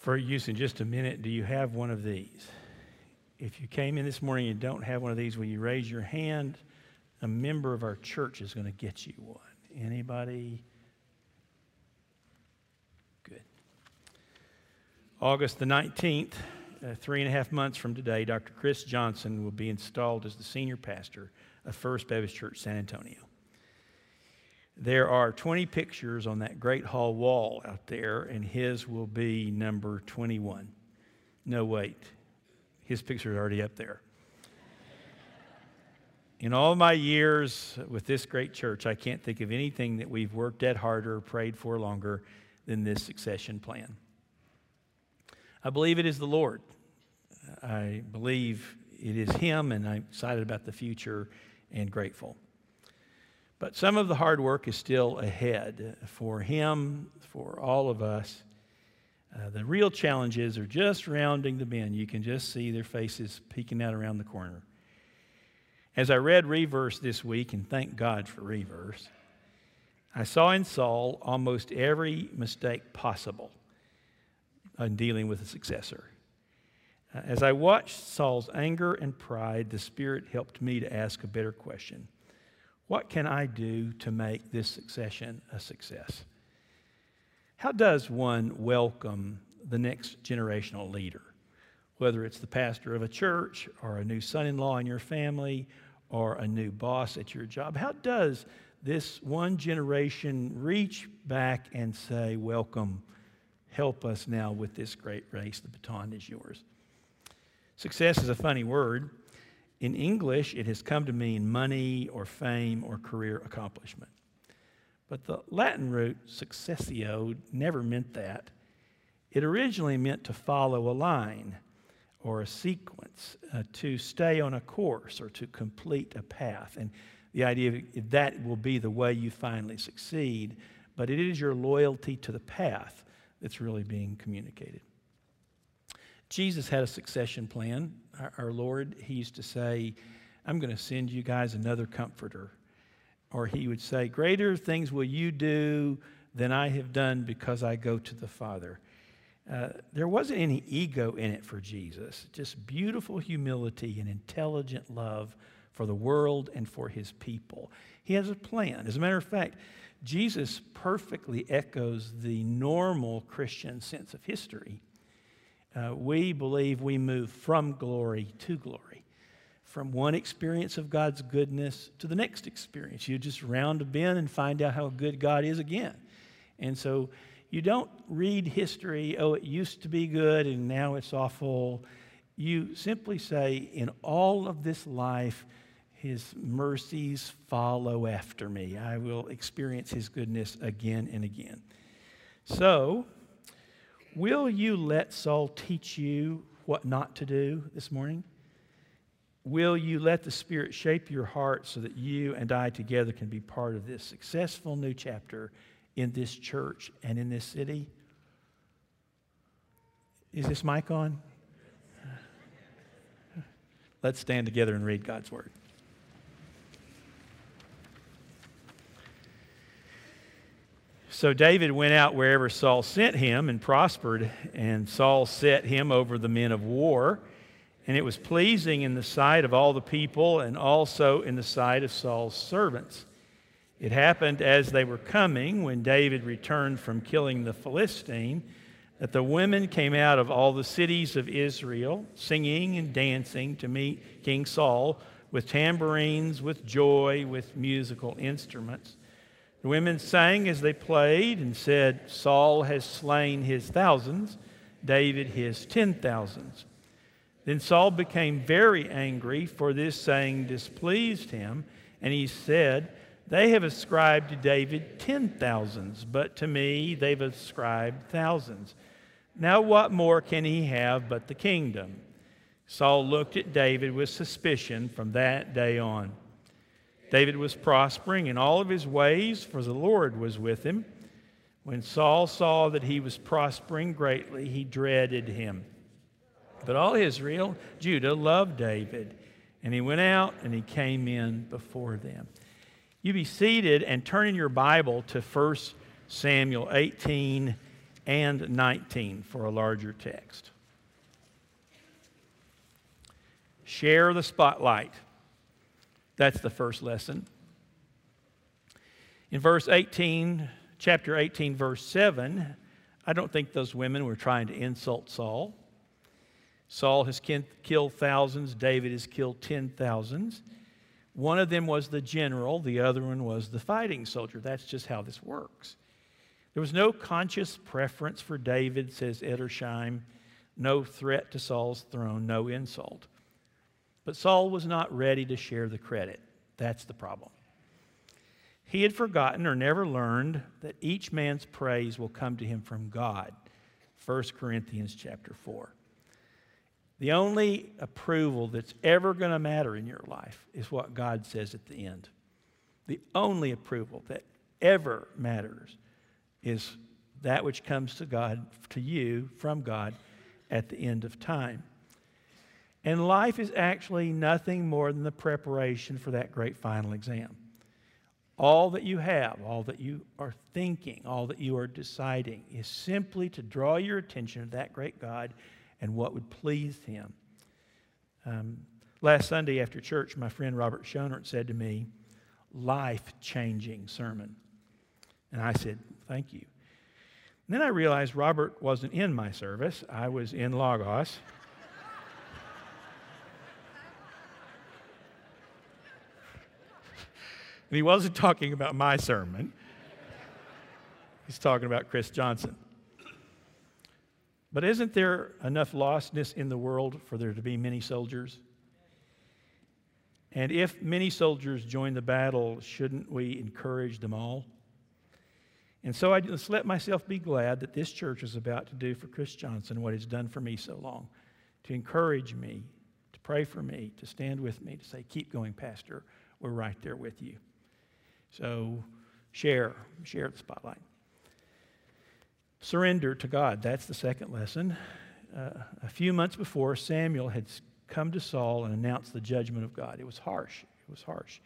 For use in just a minute, do you have one of these? If you came in this morning and don't have one of these, will you raise your hand? A member of our church is going to get you one. Anybody? Good. August the 19th, uh, three and a half months from today, Dr. Chris Johnson will be installed as the senior pastor of First Baptist Church San Antonio. There are 20 pictures on that great hall wall out there, and his will be number 21. No, wait. His picture is already up there. In all my years with this great church, I can't think of anything that we've worked at harder, prayed for longer than this succession plan. I believe it is the Lord. I believe it is Him, and I'm excited about the future and grateful. But some of the hard work is still ahead for him, for all of us. Uh, the real challenges are just rounding the bend. You can just see their faces peeking out around the corner. As I read Reverse this week, and thank God for Reverse, I saw in Saul almost every mistake possible in dealing with a successor. Uh, as I watched Saul's anger and pride, the Spirit helped me to ask a better question what can I do to make this succession a success? How does one welcome the next generational leader? Whether it's the pastor of a church or a new son in law in your family or a new boss at your job, how does this one generation reach back and say, Welcome, help us now with this great race? The baton is yours. Success is a funny word. In English, it has come to mean money or fame or career accomplishment. But the Latin root successio never meant that. It originally meant to follow a line or a sequence, uh, to stay on a course or to complete a path. And the idea of that will be the way you finally succeed, but it is your loyalty to the path that's really being communicated. Jesus had a succession plan. Our, our Lord, He used to say, I'm going to send you guys another comforter. Or He would say, Greater things will you do than I have done because I go to the Father. Uh, there wasn't any ego in it for Jesus, just beautiful humility and intelligent love for the world and for his people. He has a plan. As a matter of fact, Jesus perfectly echoes the normal Christian sense of history uh, we believe we move from glory to glory, from one experience of God's goodness to the next experience. You just round a bend and find out how good God is again. And so you don't read history, oh, it used to be good and now it's awful. You simply say, in all of this life, his mercies follow after me. I will experience his goodness again and again. So, Will you let Saul teach you what not to do this morning? Will you let the Spirit shape your heart so that you and I together can be part of this successful new chapter in this church and in this city? Is this mic on? Let's stand together and read God's Word. So David went out wherever Saul sent him and prospered, and Saul set him over the men of war. And it was pleasing in the sight of all the people and also in the sight of Saul's servants. It happened as they were coming, when David returned from killing the Philistine, that the women came out of all the cities of Israel, singing and dancing to meet King Saul with tambourines, with joy, with musical instruments. The women sang as they played and said, Saul has slain his thousands, David his ten thousands. Then Saul became very angry, for this saying displeased him, and he said, They have ascribed to David ten thousands, but to me they've ascribed thousands. Now what more can he have but the kingdom? Saul looked at David with suspicion from that day on. David was prospering in all of his ways, for the Lord was with him. When Saul saw that he was prospering greatly, he dreaded him. But all Israel, Judah, loved David, and he went out and he came in before them. You be seated and turn in your Bible to 1 Samuel 18 and 19 for a larger text. Share the spotlight. That's the first lesson. In verse 18, chapter 18, verse 7, I don't think those women were trying to insult Saul. Saul has killed thousands, David has killed ten thousands. One of them was the general, the other one was the fighting soldier. That's just how this works. There was no conscious preference for David, says Edersheim, no threat to Saul's throne, no insult. But Saul was not ready to share the credit. That's the problem. He had forgotten or never learned that each man's praise will come to him from God. 1 Corinthians chapter 4. The only approval that's ever going to matter in your life is what God says at the end. The only approval that ever matters is that which comes to God, to you from God at the end of time. And life is actually nothing more than the preparation for that great final exam. All that you have, all that you are thinking, all that you are deciding is simply to draw your attention to that great God and what would please Him. Um, last Sunday after church, my friend Robert Schonert said to me, Life changing sermon. And I said, Thank you. And then I realized Robert wasn't in my service, I was in Logos. And he wasn't talking about my sermon, he's talking about Chris Johnson. But isn't there enough lostness in the world for there to be many soldiers? And if many soldiers join the battle, shouldn't we encourage them all? And so I just let myself be glad that this church is about to do for Chris Johnson what it's done for me so long to encourage me, to pray for me, to stand with me, to say, Keep going, Pastor. We're right there with you. So share, share the spotlight. Surrender to God. That's the second lesson. Uh, a few months before, Samuel had come to Saul and announced the judgment of God. It was harsh. It was harsh.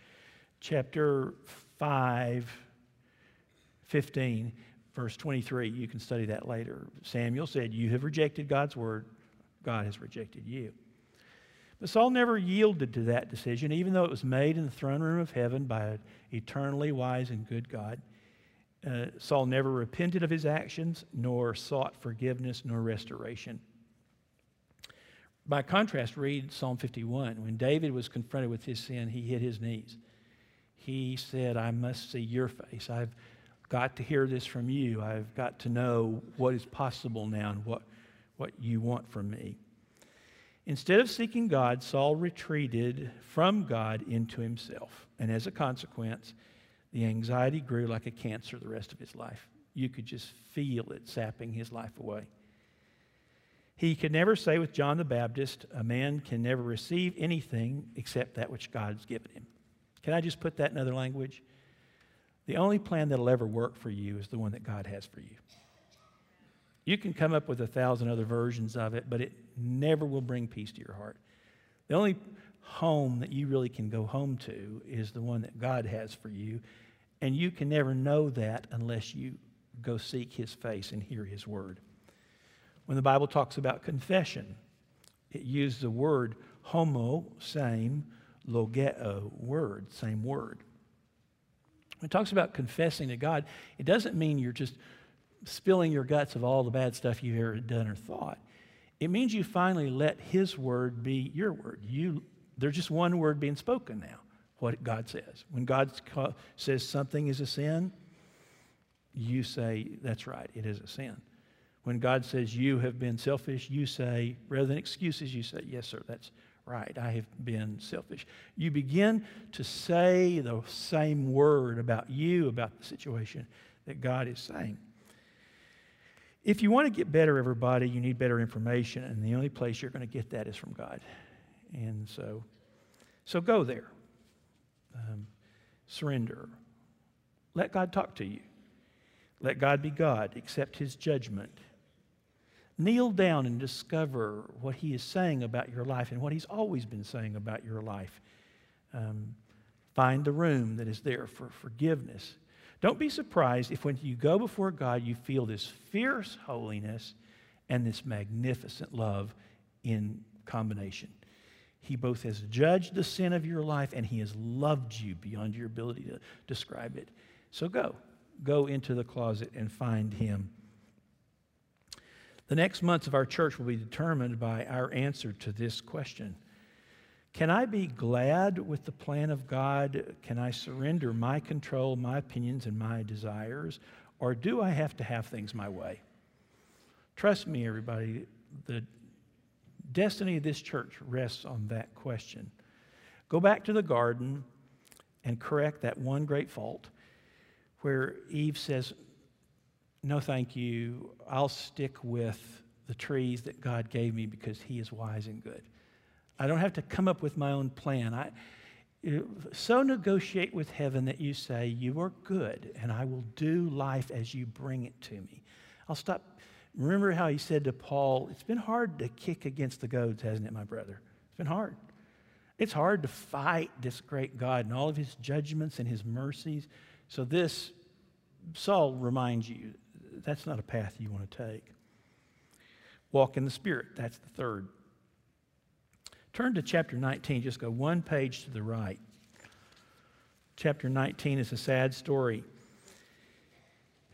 Chapter 5, 15, verse 23, you can study that later. Samuel said, You have rejected God's word, God has rejected you. But Saul never yielded to that decision, even though it was made in the throne room of heaven by an eternally wise and good God. Uh, Saul never repented of his actions, nor sought forgiveness, nor restoration. By contrast, read Psalm 51. When David was confronted with his sin, he hit his knees. He said, I must see your face. I've got to hear this from you. I've got to know what is possible now and what, what you want from me. Instead of seeking God, Saul retreated from God into himself. And as a consequence, the anxiety grew like a cancer the rest of his life. You could just feel it sapping his life away. He could never say with John the Baptist, a man can never receive anything except that which God's given him. Can I just put that in other language? The only plan that'll ever work for you is the one that God has for you. You can come up with a thousand other versions of it, but it never will bring peace to your heart. The only home that you really can go home to is the one that God has for you. And you can never know that unless you go seek his face and hear his word. When the Bible talks about confession, it uses the word homo, same, logeo, word, same word. When it talks about confessing to God, it doesn't mean you're just spilling your guts of all the bad stuff you've ever done or thought. It means you finally let His word be your word. You, there's just one word being spoken now, what God says. When God says something is a sin, you say, That's right, it is a sin. When God says you have been selfish, you say, rather than excuses, you say, Yes, sir, that's right, I have been selfish. You begin to say the same word about you, about the situation that God is saying. If you want to get better, everybody, you need better information, and the only place you're going to get that is from God. And so, so go there. Um, surrender. Let God talk to you. Let God be God. Accept His judgment. Kneel down and discover what He is saying about your life and what He's always been saying about your life. Um, find the room that is there for forgiveness Don't be surprised if when you go before God, you feel this fierce holiness and this magnificent love in combination. He both has judged the sin of your life and he has loved you beyond your ability to describe it. So go. Go into the closet and find him. The next months of our church will be determined by our answer to this question Can I be glad with the plan of God? Can I surrender my control, my opinions, and my desires? Or do I have to have things my way? Trust me, everybody, the destiny of this church rests on that question. Go back to the garden and correct that one great fault where Eve says, No, thank you. I'll stick with the trees that God gave me because He is wise and good. I don't have to come up with my own plan. I, so negotiate with heaven that you say, You are good, and I will do life as you bring it to me. I'll stop Remember how he said to Paul, It's been hard to kick against the goads, hasn't it, my brother? It's been hard. It's hard to fight this great God and all of his judgments and his mercies. So, this, Saul reminds you that's not a path you want to take. Walk in the Spirit, that's the third. Turn to chapter 19, just go one page to the right. Chapter 19 is a sad story.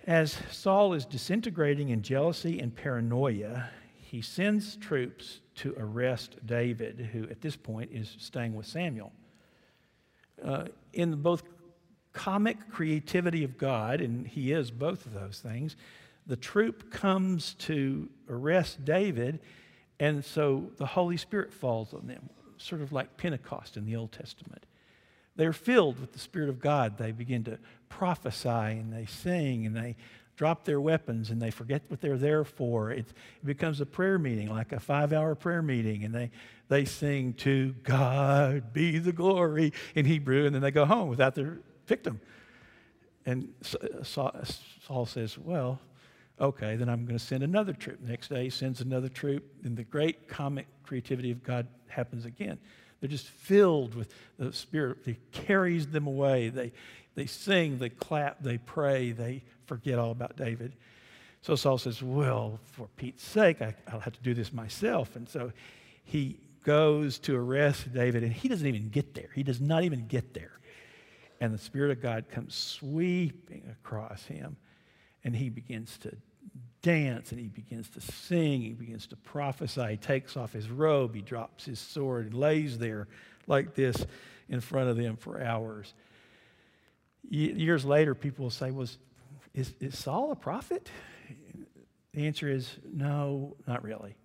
As Saul is disintegrating in jealousy and paranoia, he sends troops to arrest David, who at this point is staying with Samuel. Uh, in both comic creativity of God, and he is both of those things, the troop comes to arrest David, and so the Holy Spirit falls on them, sort of like Pentecost in the Old Testament. They're filled with the Spirit of God. They begin to prophesy and they sing and they drop their weapons and they forget what they're there for. It, it becomes a prayer meeting, like a five hour prayer meeting, and they, they sing, To God be the glory in Hebrew, and then they go home without their victim. And Saul says, Well, okay, then I'm going to send another troop. Next day, he sends another troop, and the great comic creativity of God happens again. They're just filled with the Spirit. It carries them away. They, they sing, they clap, they pray, they forget all about David. So Saul says, Well, for Pete's sake, I, will have to do this myself. And so he goes to arrest David, and he doesn't even get there. He does not even get there. And the Spirit of God comes sweeping across him, and he begins to dance and he begins to sing. He begins to prophesy. He takes off his robe. He drops his sword and lays there like this in front of them for hours. Years later, people will say, Was, is, is Saul a prophet? The answer is no, not really.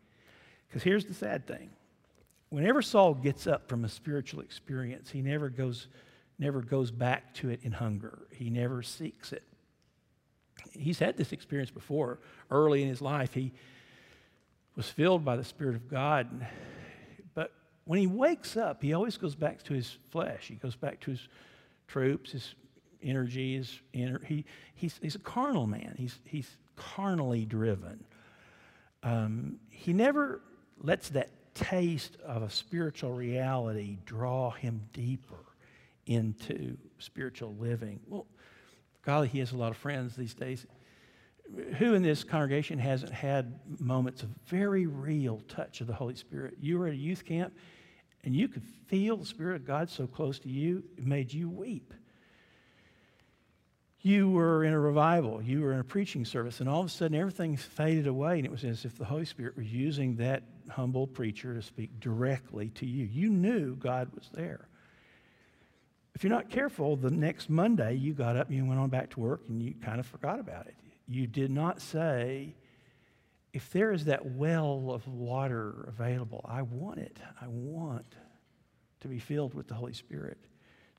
Because here's the sad thing. Whenever Saul gets up from a spiritual experience, he never goes, never goes back to it in hunger. He never seeks it he's had this experience before. Early in his life, he was filled by the Spirit of God. But when he wakes up, he always goes back to his flesh. He goes back to his troops, his energy, his inner. He, he's, he's a carnal man. He's, he's carnally driven. Um, he never lets that taste of a spiritual reality draw him deeper into spiritual living. Well, golly, he has a lot of friends these days. Who in this congregation hasn't had moments of very real touch of the Holy Spirit? You were at a youth camp and you could feel the Spirit of God so close to you, it made you weep. You were in a revival, you were in a preaching service, and all of a sudden everything faded away, and it was as if the Holy Spirit was using that humble preacher to speak directly to you. You knew God was there if you're not careful, the next Monday you got up and you went on back to work and you kind of forgot about it. You did not say, if there is that well of water available, I want it. I want to be filled with the Holy Spirit.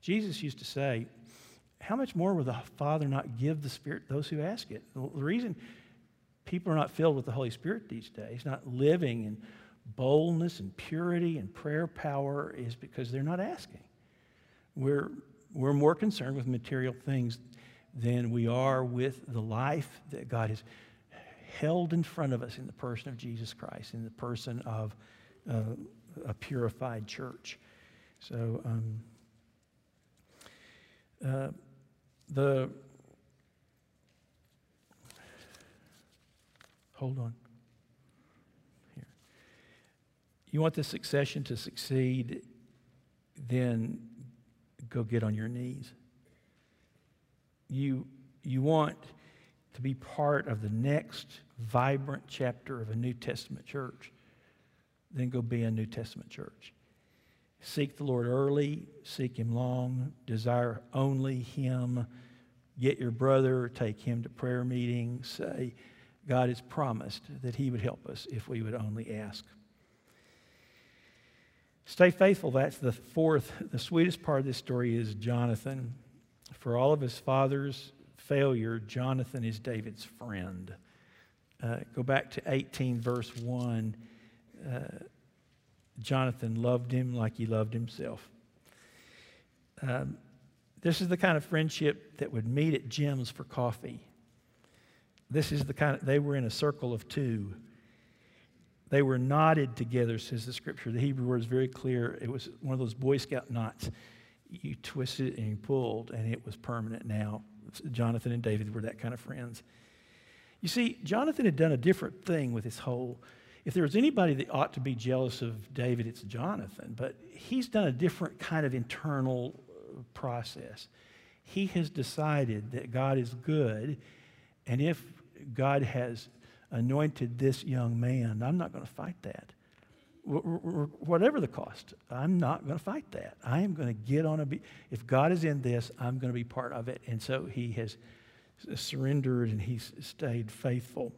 Jesus used to say, How much more will the Father not give the Spirit those who ask it? The reason people are not filled with the Holy Spirit these days, not living in boldness and purity and prayer power, is because they're not asking. We're, we're more concerned with material things than we are with the life that God has held in front of us in the person of Jesus Christ, in the person of uh, a purified church. So, um, uh, the hold on here. You want the succession to succeed, then go get on your knees. You, you want to be part of the next vibrant chapter of a New Testament church, then go be a New Testament church. Seek the Lord early, seek Him long, desire only Him. Get your brother, take him to prayer meetings, say, God has promised that He would help us if we would only ask. Stay faithful. That's the fourth. The sweetest part of this story is Jonathan. For all of his father's failure, Jonathan is David's friend. Uh, go back to 18, verse 1. Uh, Jonathan loved him like he loved himself. Um, this is the kind of friendship that would meet at Jim's for coffee. This is the kind of, they were in a circle of two. They were knotted together, says the scripture. The Hebrew word is very clear. It was one of those Boy Scout knots. You twisted and you pulled, and it was permanent now. Jonathan and David were that kind of friends. You see, Jonathan had done a different thing with his whole. If there was anybody that ought to be jealous of David, it's Jonathan. But he's done a different kind of internal uh, process. He has decided that God is good, and if God has anointed this young man, I'm not going to fight that. Whatever the cost, I'm not going to fight that. I am going to get on a. Be- if God is in this, I'm going to be part of it. And so he has surrendered and he's stayed faithful.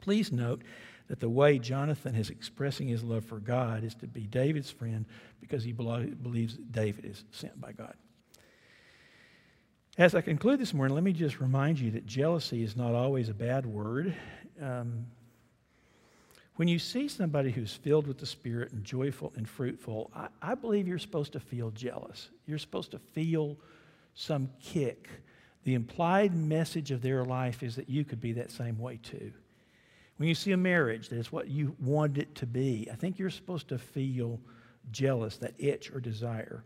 Please note that the way Jonathan is expressing his love for God is to be David's friend because he believes David is sent by God. As I conclude this morning, let me just remind you that jealousy is not always a bad word. Um, when you see somebody who's filled with the Spirit and joyful and fruitful, I, I, believe you're supposed to feel jealous. You're supposed to feel some kick. The implied message of their life is that you could be that same way too. When you see a marriage that is what you want it to be, I think you're supposed to feel jealous, that itch or desire.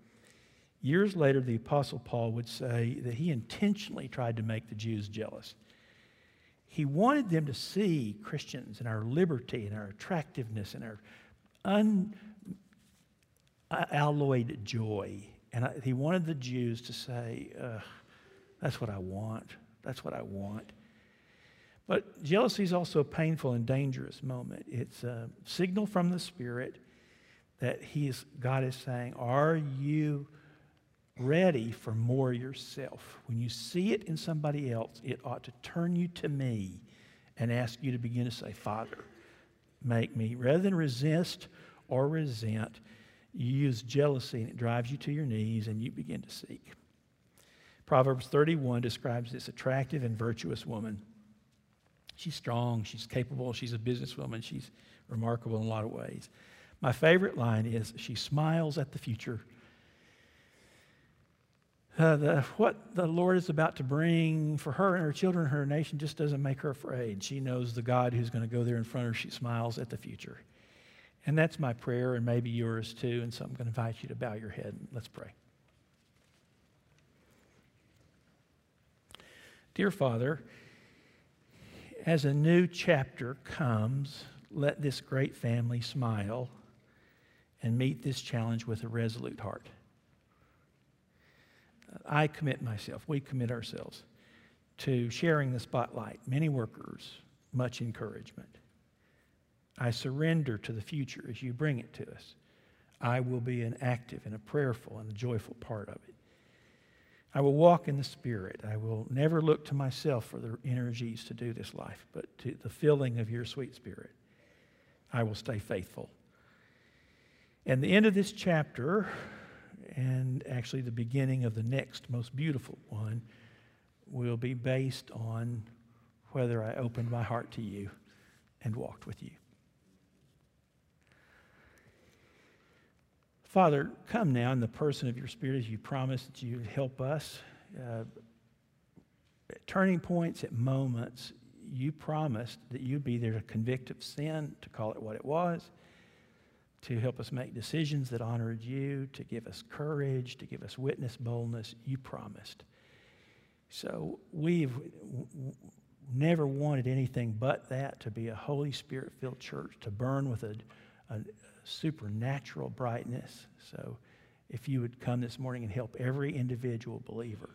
Years later, the Apostle Paul would say that he intentionally tried to make the Jews jealous. He wanted them to see Christians and our liberty and our attractiveness and our unalloyed joy. And he wanted the Jews to say, That's what I want. That's what I want. But jealousy is also a painful and dangerous moment. It's a signal from the Spirit that he is, God is saying, Are you ready for more yourself. When you see it in somebody else, it ought to turn you to me and ask you to begin to say, Father, make me. Rather than resist or resent, you use jealousy and it drives you to your knees and you begin to seek. Proverbs 31 describes this attractive and virtuous woman. She's strong, she's capable, she's a businesswoman, she's remarkable in a lot of ways. My favorite line is she smiles at the future uh, the, what the Lord is about to bring for her and her children and her nation just doesn't make her afraid. She knows the God who's going to go there in front of her. She smiles at the future. And that's my prayer, and maybe yours too. And so I'm going to invite you to bow your head. Let's pray. Dear Father, as a new chapter comes, let this great family smile and meet this challenge with a resolute heart. I commit myself, we commit ourselves to sharing the spotlight. Many workers, much encouragement. I surrender to the future as you bring it to us. I will be an active and a prayerful and a joyful part of it. I will walk in the Spirit. I will never look to myself for the energies to do this life, but to the filling of your sweet Spirit. I will stay faithful. And the end of this chapter, and actually the beginning of the next most beautiful one will be based on whether I opened my heart to you and walked with you. Father, come now in the person of your Spirit as you promised that you would help us. Uh, at turning points, at moments, you promised that you'd be there to convict of sin, to call it what it was, to help us make decisions that honored you, to give us courage, to give us witness boldness. You promised. So we've, never wanted anything but that to be a Holy Spirit filled church, to burn with a, a supernatural brightness. So if you would come this morning and help every individual believer